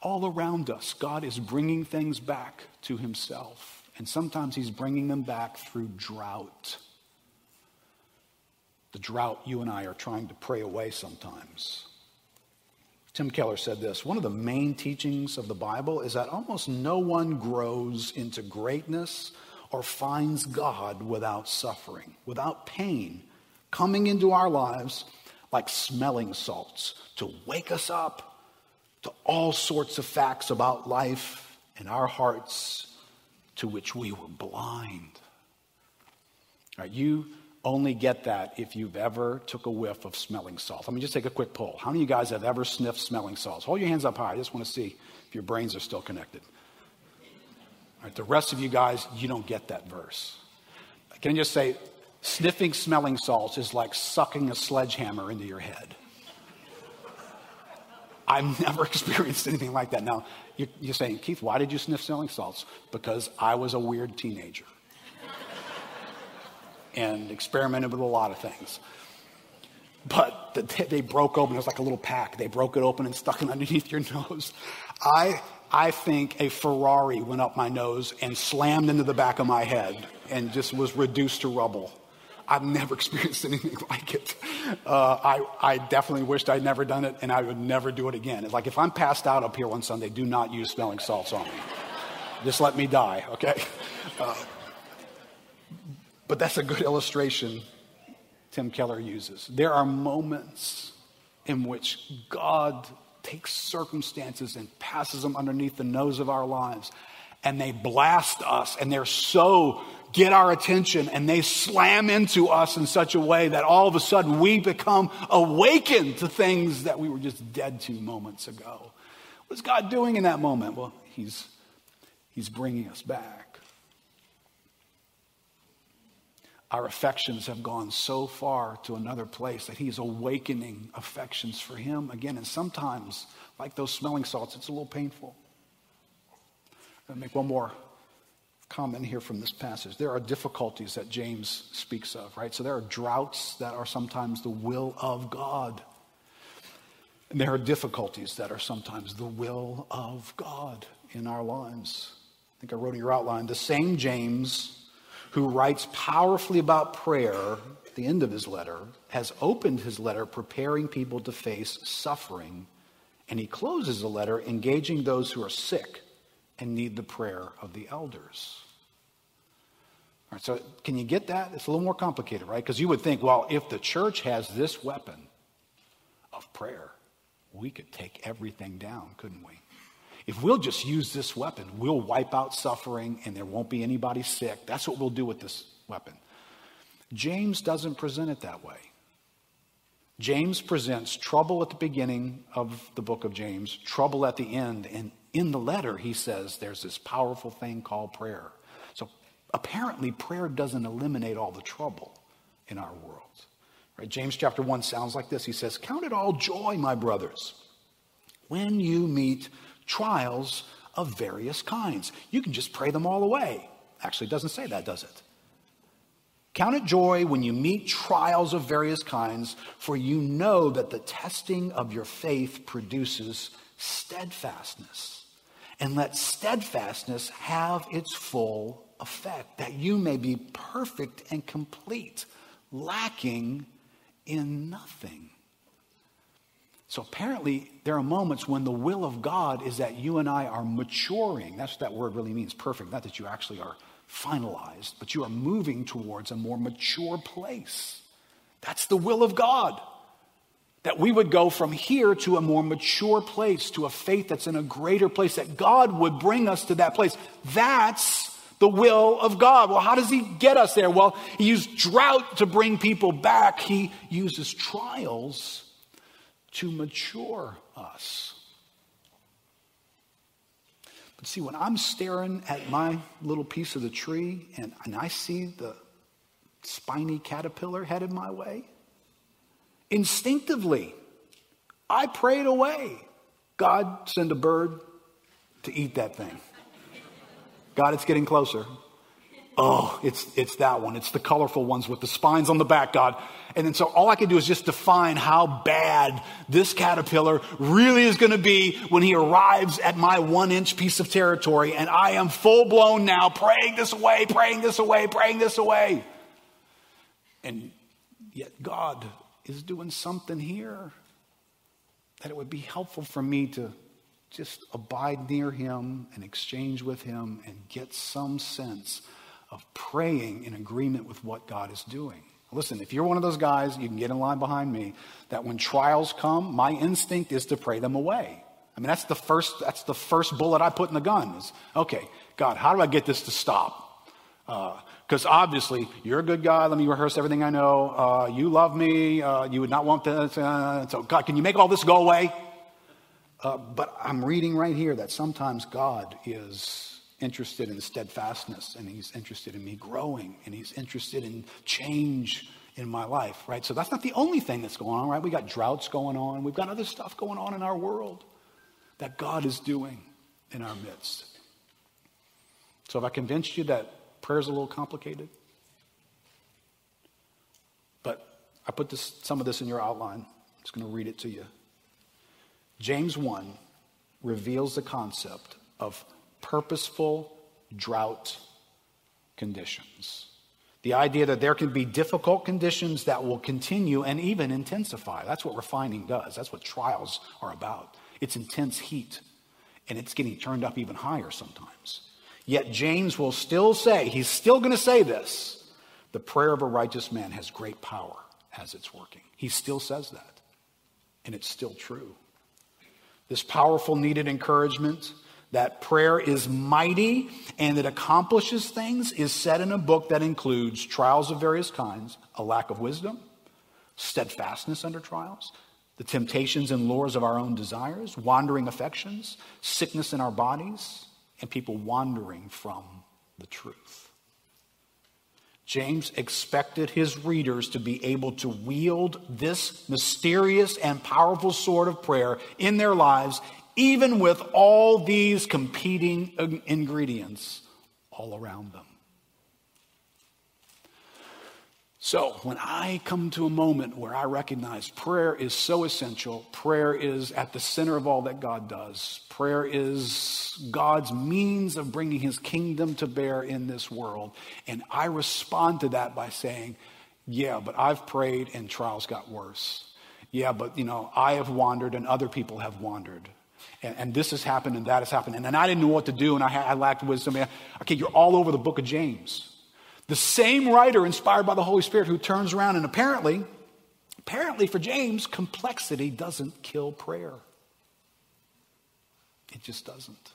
All around us, God is bringing things back to himself. And sometimes he's bringing them back through drought. The drought you and I are trying to pray away sometimes. Tim Keller said this One of the main teachings of the Bible is that almost no one grows into greatness or finds God without suffering, without pain coming into our lives like smelling salts to wake us up to all sorts of facts about life and our hearts to which we were blind. Right, you only get that if you've ever took a whiff of smelling salts. Let me just take a quick poll. How many of you guys have ever sniffed smelling salts? Hold your hands up high. I just want to see if your brains are still connected. All right, the rest of you guys, you don't get that verse. Can I just say, sniffing smelling salts is like sucking a sledgehammer into your head. I've never experienced anything like that. Now, you're saying, Keith, why did you sniff smelling salts? Because I was a weird teenager and experimented with a lot of things. But they broke open, it was like a little pack. They broke it open and stuck it underneath your nose. I, I think a Ferrari went up my nose and slammed into the back of my head and just was reduced to rubble. I've never experienced anything like it. Uh, I, I definitely wished I'd never done it, and I would never do it again. It's like if I'm passed out up here one Sunday, do not use smelling salts on me. Just let me die, okay? Uh, but that's a good illustration Tim Keller uses. There are moments in which God takes circumstances and passes them underneath the nose of our lives, and they blast us, and they're so get our attention, and they slam into us in such a way that all of a sudden we become awakened to things that we were just dead to moments ago. What's God doing in that moment? Well, He's, he's bringing us back. our affections have gone so far to another place that he's awakening affections for him again. And sometimes, like those smelling salts, it's a little painful. I'll make one more comment here from this passage. There are difficulties that James speaks of, right? So there are droughts that are sometimes the will of God. And there are difficulties that are sometimes the will of God in our lives. I think I wrote in your outline the same James who writes powerfully about prayer at the end of his letter, has opened his letter preparing people to face suffering, and he closes the letter engaging those who are sick and need the prayer of the elders. So can you get that? It's a little more complicated, right? Because you would think, well, if the church has this weapon of prayer, we could take everything down, couldn't we? If we'll just use this weapon, we'll wipe out suffering and there won't be anybody sick. That's what we'll do with this weapon. James doesn't present it that way. James presents trouble at the beginning of the book of James, trouble at the end. And in the letter, he says there's this powerful thing called prayer. Apparently, prayer doesn't eliminate all the trouble in our world. Right? James chapter 1 sounds like this He says, Count it all joy, my brothers, when you meet trials of various kinds. You can just pray them all away. Actually, it doesn't say that, does it? Count it joy when you meet trials of various kinds, for you know that the testing of your faith produces steadfastness. And let steadfastness have its full effect, that you may be perfect and complete, lacking in nothing. So apparently, there are moments when the will of God is that you and I are maturing. That's what that word really means perfect. Not that you actually are finalized, but you are moving towards a more mature place. That's the will of God. That we would go from here to a more mature place, to a faith that's in a greater place, that God would bring us to that place. That's the will of God. Well, how does He get us there? Well, He used drought to bring people back, He uses trials to mature us. But see, when I'm staring at my little piece of the tree and, and I see the spiny caterpillar headed my way, Instinctively, I prayed away. God, send a bird to eat that thing. God, it's getting closer. Oh, it's, it's that one. It's the colorful ones with the spines on the back, God. And then so all I can do is just define how bad this caterpillar really is going to be when he arrives at my one inch piece of territory. And I am full blown now praying this away, praying this away, praying this away. And yet God is doing something here. That it would be helpful for me to just abide near him and exchange with him and get some sense of praying in agreement with what God is doing. Listen, if you're one of those guys, you can get in line behind me, that when trials come, my instinct is to pray them away. I mean, that's the first, that's the first bullet I put in the gun is, okay, God, how do I get this to stop? Uh, because obviously, you're a good God. Let me rehearse everything I know. Uh, you love me. Uh, you would not want this. Uh, so, God, can you make all this go away? Uh, but I'm reading right here that sometimes God is interested in steadfastness and he's interested in me growing and he's interested in change in my life, right? So that's not the only thing that's going on, right? We got droughts going on. We've got other stuff going on in our world that God is doing in our midst. So have I convinced you that Prayer's a little complicated. But I put this, some of this in your outline. I'm just going to read it to you. James 1 reveals the concept of purposeful drought conditions. The idea that there can be difficult conditions that will continue and even intensify. That's what refining does. That's what trials are about. It's intense heat, and it's getting turned up even higher sometimes. Yet James will still say, he's still going to say this the prayer of a righteous man has great power as it's working. He still says that. And it's still true. This powerful, needed encouragement that prayer is mighty and it accomplishes things is said in a book that includes trials of various kinds, a lack of wisdom, steadfastness under trials, the temptations and lures of our own desires, wandering affections, sickness in our bodies, and people wandering from the truth. James expected his readers to be able to wield this mysterious and powerful sword of prayer in their lives, even with all these competing ingredients all around them. So, when I come to a moment where I recognize prayer is so essential, prayer is at the center of all that God does, prayer is God's means of bringing his kingdom to bear in this world, and I respond to that by saying, Yeah, but I've prayed and trials got worse. Yeah, but you know, I have wandered and other people have wandered. And, and this has happened and that has happened. And, and I didn't know what to do and I, I lacked wisdom. Okay, you're all over the book of James. The same writer inspired by the Holy Spirit who turns around and apparently, apparently for James, complexity doesn't kill prayer. It just doesn't.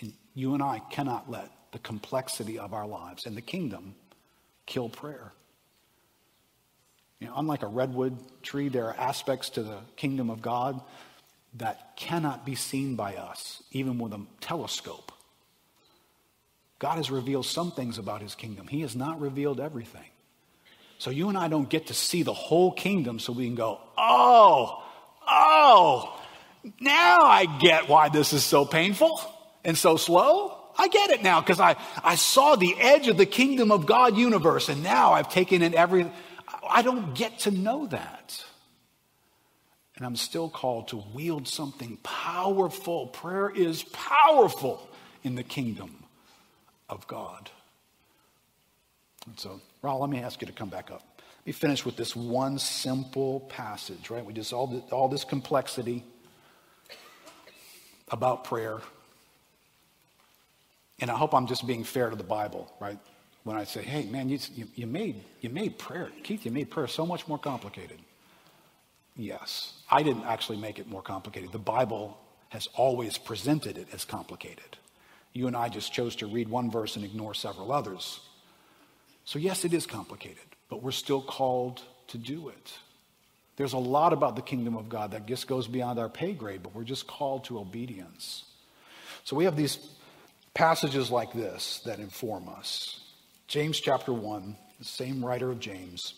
And you and I cannot let the complexity of our lives and the kingdom kill prayer. You know, unlike a redwood tree, there are aspects to the kingdom of God that cannot be seen by us, even with a telescope. God has revealed some things about his kingdom. He has not revealed everything. So you and I don't get to see the whole kingdom so we can go, oh, oh, now I get why this is so painful and so slow. I get it now because I, I saw the edge of the kingdom of God universe and now I've taken in every. I don't get to know that. And I'm still called to wield something powerful. Prayer is powerful in the kingdom of God. And so, Raul, let me ask you to come back up. Let me finish with this one simple passage, right? We just all all this complexity about prayer. And I hope I'm just being fair to the Bible, right? When I say, hey, man, you, you, you made, you made prayer, Keith, you made prayer so much more complicated. Yes, I didn't actually make it more complicated. The Bible has always presented it as complicated. You and I just chose to read one verse and ignore several others. So, yes, it is complicated, but we're still called to do it. There's a lot about the kingdom of God that just goes beyond our pay grade, but we're just called to obedience. So, we have these passages like this that inform us. James chapter 1, the same writer of James,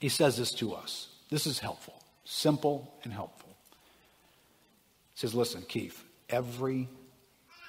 he says this to us. This is helpful, simple and helpful. He says, Listen, Keith, every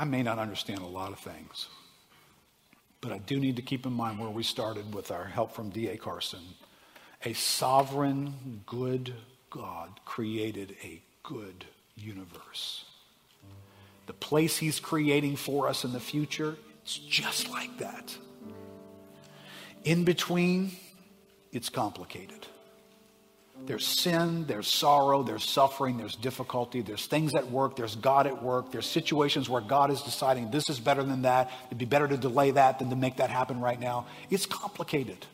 I may not understand a lot of things, but I do need to keep in mind where we started with our help from D.A. Carson. A sovereign, good God created a good universe. The place He's creating for us in the future, it's just like that. In between, it's complicated. There's sin, there's sorrow, there's suffering, there's difficulty, there's things at work, there's God at work, there's situations where God is deciding this is better than that. It'd be better to delay that than to make that happen right now. It's complicated.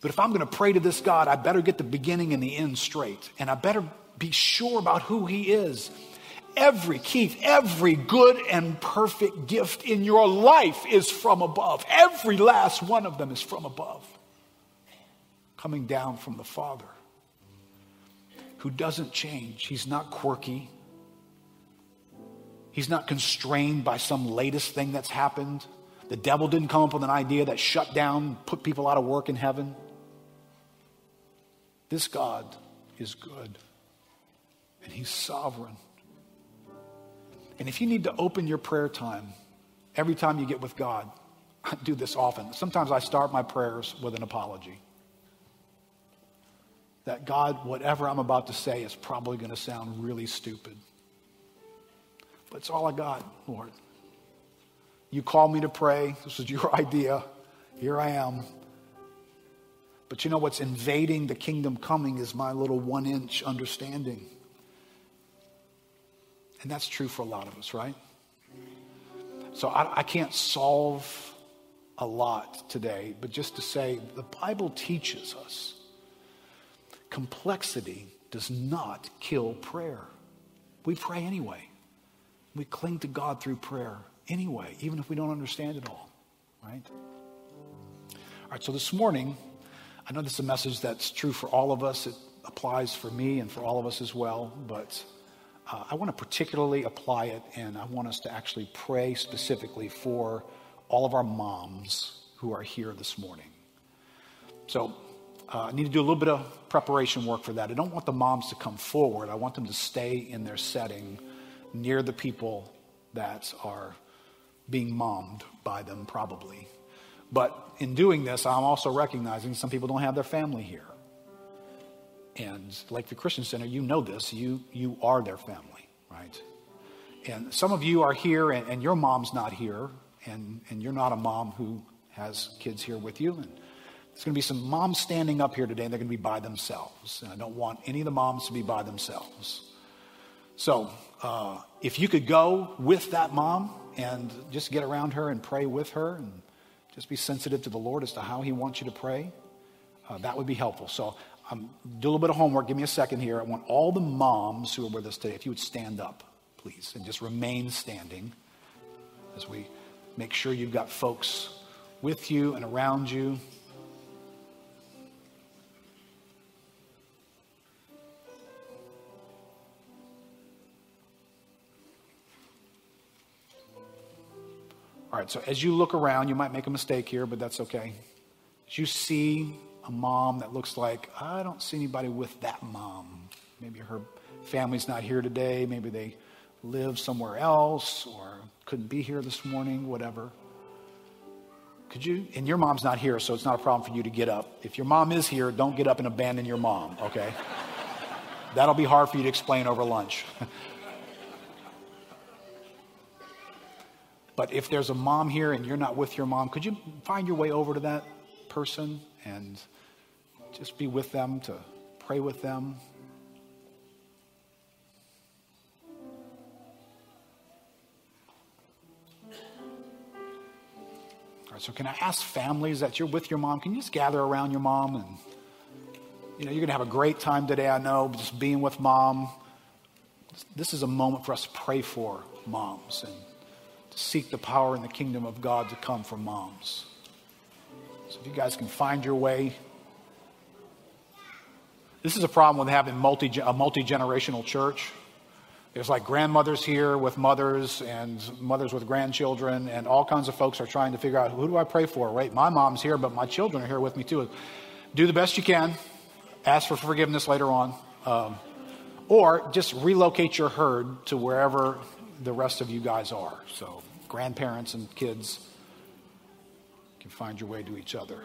But if I'm going to pray to this God, I better get the beginning and the end straight. And I better be sure about who He is. Every, Keith, every good and perfect gift in your life is from above. Every last one of them is from above, coming down from the Father who doesn't change. He's not quirky. He's not constrained by some latest thing that's happened. The devil didn't come up with an idea that shut down, put people out of work in heaven. This God is good, and He's sovereign. And if you need to open your prayer time every time you get with God, I do this often. Sometimes I start my prayers with an apology that God, whatever I'm about to say is probably going to sound really stupid. But it's all I got, Lord. You called me to pray. This was your idea. Here I am. But you know what's invading the kingdom coming is my little one inch understanding. And that's true for a lot of us, right? So I, I can't solve a lot today, but just to say the Bible teaches us Complexity does not kill prayer. We pray anyway. We cling to God through prayer anyway, even if we don't understand it all, right? All right, so this morning, I know this is a message that's true for all of us. It applies for me and for all of us as well, but uh, I want to particularly apply it, and I want us to actually pray specifically for all of our moms who are here this morning. So uh, I need to do a little bit of preparation work for that. I don't want the moms to come forward. I want them to stay in their setting near the people that are being mommed by them, probably. But in doing this, I'm also recognizing some people don't have their family here. And like the Christian Center, you know this. You, you are their family, right? And some of you are here and, and your mom's not here, and, and you're not a mom who has kids here with you. And there's going to be some moms standing up here today, and they're going to be by themselves. And I don't want any of the moms to be by themselves. So, uh, if you could go with that mom and just get around her and pray with her and just be sensitive to the Lord as to how He wants you to pray, uh, that would be helpful. So, um, do a little bit of homework. Give me a second here. I want all the moms who are with us today, if you would stand up, please, and just remain standing as we make sure you've got folks with you and around you. All right, so as you look around, you might make a mistake here, but that's okay. As you see a mom that looks like, I don't see anybody with that mom. Maybe her family's not here today. Maybe they live somewhere else or couldn't be here this morning, whatever. Could you? And your mom's not here, so it's not a problem for you to get up. If your mom is here, don't get up and abandon your mom, okay? That'll be hard for you to explain over lunch. but if there's a mom here and you're not with your mom, could you find your way over to that person and just be with them to pray with them? All right, so can I ask families that you're with your mom, can you just gather around your mom and you know, you're going to have a great time today, I know, just being with mom. This is a moment for us to pray for moms and seek the power and the kingdom of God to come from moms. So if you guys can find your way. This is a problem with having multi, a multi generational church. There's like grandmothers here with mothers and mothers with grandchildren, and all kinds of folks are trying to figure out who do I pray for, right? My mom's here, but my children are here with me too. Do the best you can ask for forgiveness later on, um, or just relocate your herd to wherever the rest of you guys are. So, grandparents and kids can find your way to each other.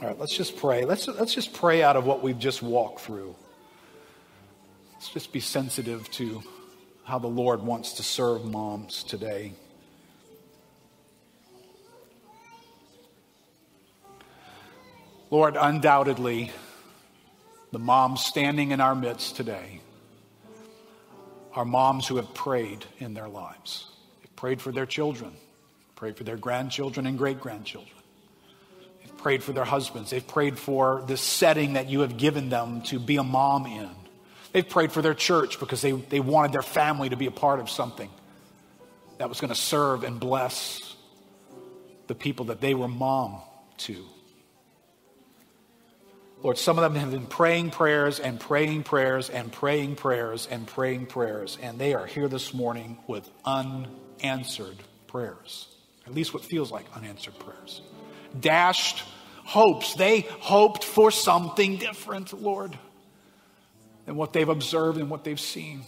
All right, let's just pray. Let's, let's just pray out of what we've just walked through. Let's just be sensitive to how the Lord wants to serve moms today. Lord, undoubtedly, the moms standing in our midst today are moms who have prayed in their lives. They've prayed for their children, prayed for their grandchildren and great grandchildren. They've prayed for their husbands. They've prayed for the setting that you have given them to be a mom in. They've prayed for their church because they, they wanted their family to be a part of something that was going to serve and bless the people that they were mom to. Lord, some of them have been praying prayers and praying prayers and praying prayers and praying prayers, and they are here this morning with unanswered prayers. At least what feels like unanswered prayers. Dashed hopes. They hoped for something different, Lord, than what they've observed and what they've seen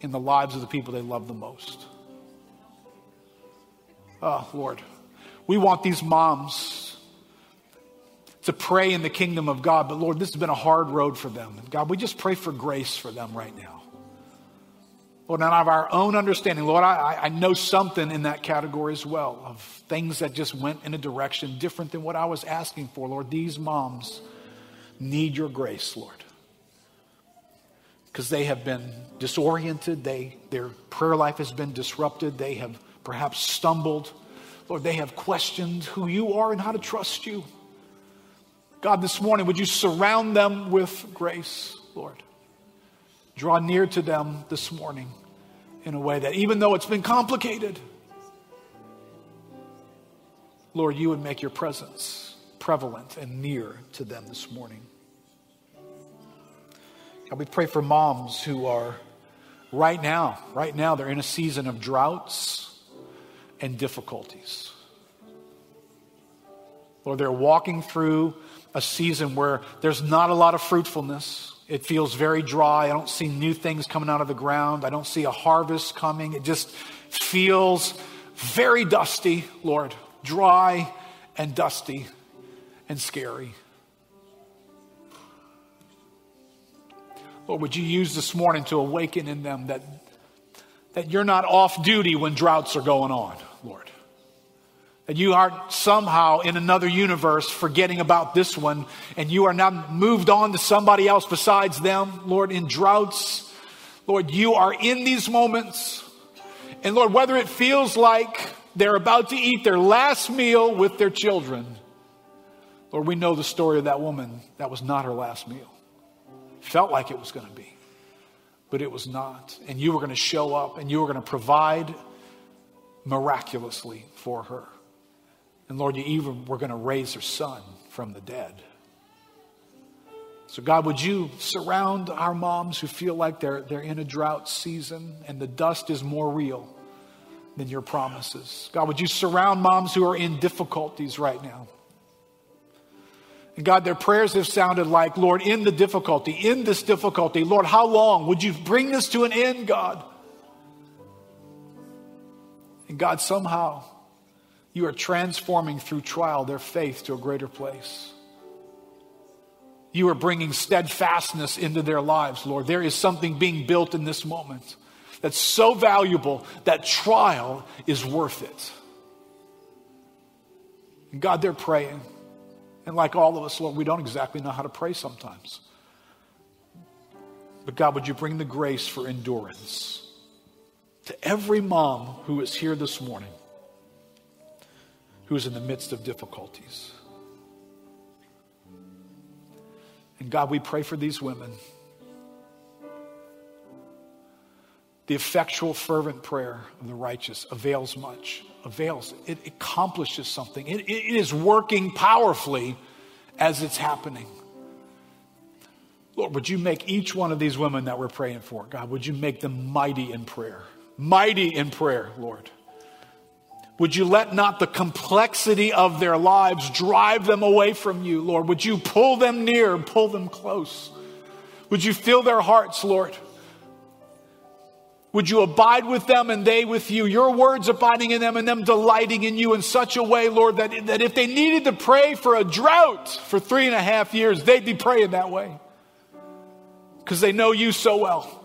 in the lives of the people they love the most. Oh, Lord, we want these moms to pray in the kingdom of God. But Lord, this has been a hard road for them. God, we just pray for grace for them right now. Lord, out of our own understanding, Lord, I, I know something in that category as well of things that just went in a direction different than what I was asking for. Lord, these moms need your grace, Lord. Because they have been disoriented, they, their prayer life has been disrupted, they have perhaps stumbled. Lord, they have questioned who you are and how to trust you. God, this morning, would you surround them with grace, Lord? Draw near to them this morning in a way that even though it's been complicated, Lord, you would make your presence prevalent and near to them this morning. God, we pray for moms who are right now, right now, they're in a season of droughts and difficulties. Lord, they're walking through a season where there's not a lot of fruitfulness. It feels very dry. I don't see new things coming out of the ground. I don't see a harvest coming. It just feels very dusty, Lord, dry and dusty and scary. Lord, would you use this morning to awaken in them that, that you're not off duty when droughts are going on? And you are somehow in another universe forgetting about this one, and you are now moved on to somebody else besides them, Lord, in droughts. Lord, you are in these moments. And Lord, whether it feels like they're about to eat their last meal with their children, Lord, we know the story of that woman. That was not her last meal. Felt like it was going to be, but it was not. And you were going to show up and you were going to provide miraculously for her. And Lord, you even were going to raise her son from the dead. So, God, would you surround our moms who feel like they're, they're in a drought season and the dust is more real than your promises? God, would you surround moms who are in difficulties right now? And God, their prayers have sounded like, Lord, in the difficulty, in this difficulty, Lord, how long? Would you bring this to an end, God? And God, somehow you are transforming through trial their faith to a greater place. You are bringing steadfastness into their lives, Lord. There is something being built in this moment that's so valuable that trial is worth it. And God, they're praying. And like all of us, Lord, we don't exactly know how to pray sometimes. But God, would you bring the grace for endurance to every mom who is here this morning, who is in the midst of difficulties? And God, we pray for these women. The effectual, fervent prayer of the righteous avails much, avails. It accomplishes something. It, it is working powerfully as it's happening. Lord, would you make each one of these women that we're praying for, God, would you make them mighty in prayer? Mighty in prayer, Lord. Would you let not the complexity of their lives drive them away from you, Lord? Would you pull them near and pull them close? Would you fill their hearts, Lord? Would you abide with them and they with you? Your words abiding in them and them delighting in you in such a way, Lord, that, that if they needed to pray for a drought for three and a half years, they'd be praying that way. Because they know you so well.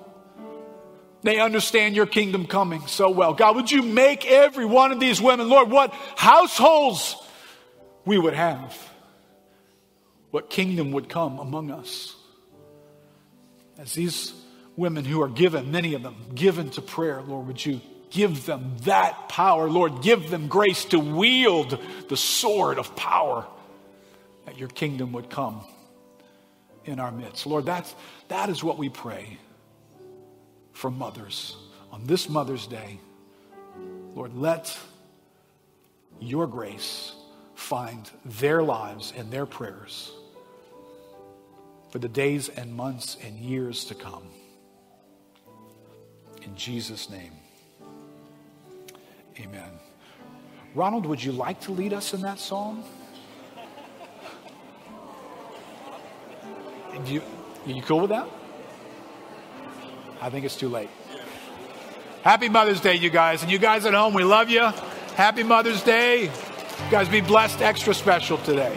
They understand your kingdom coming so well. God, would you make every one of these women, Lord, what households we would have, what kingdom would come among us. As these women who are given, many of them, given to prayer, Lord, would you give them that power? Lord, give them grace to wield the sword of power that your kingdom would come in our midst. Lord, that's, that is what we pray for mothers on this Mother's Day. Lord, let your grace find their lives and their prayers for the days and months and years to come. In Jesus' name, amen. Ronald, would you like to lead us in that song? You, you cool with that? I think it's too late. Happy Mother's Day, you guys. And you guys at home, we love you. Happy Mother's Day. You guys be blessed extra special today.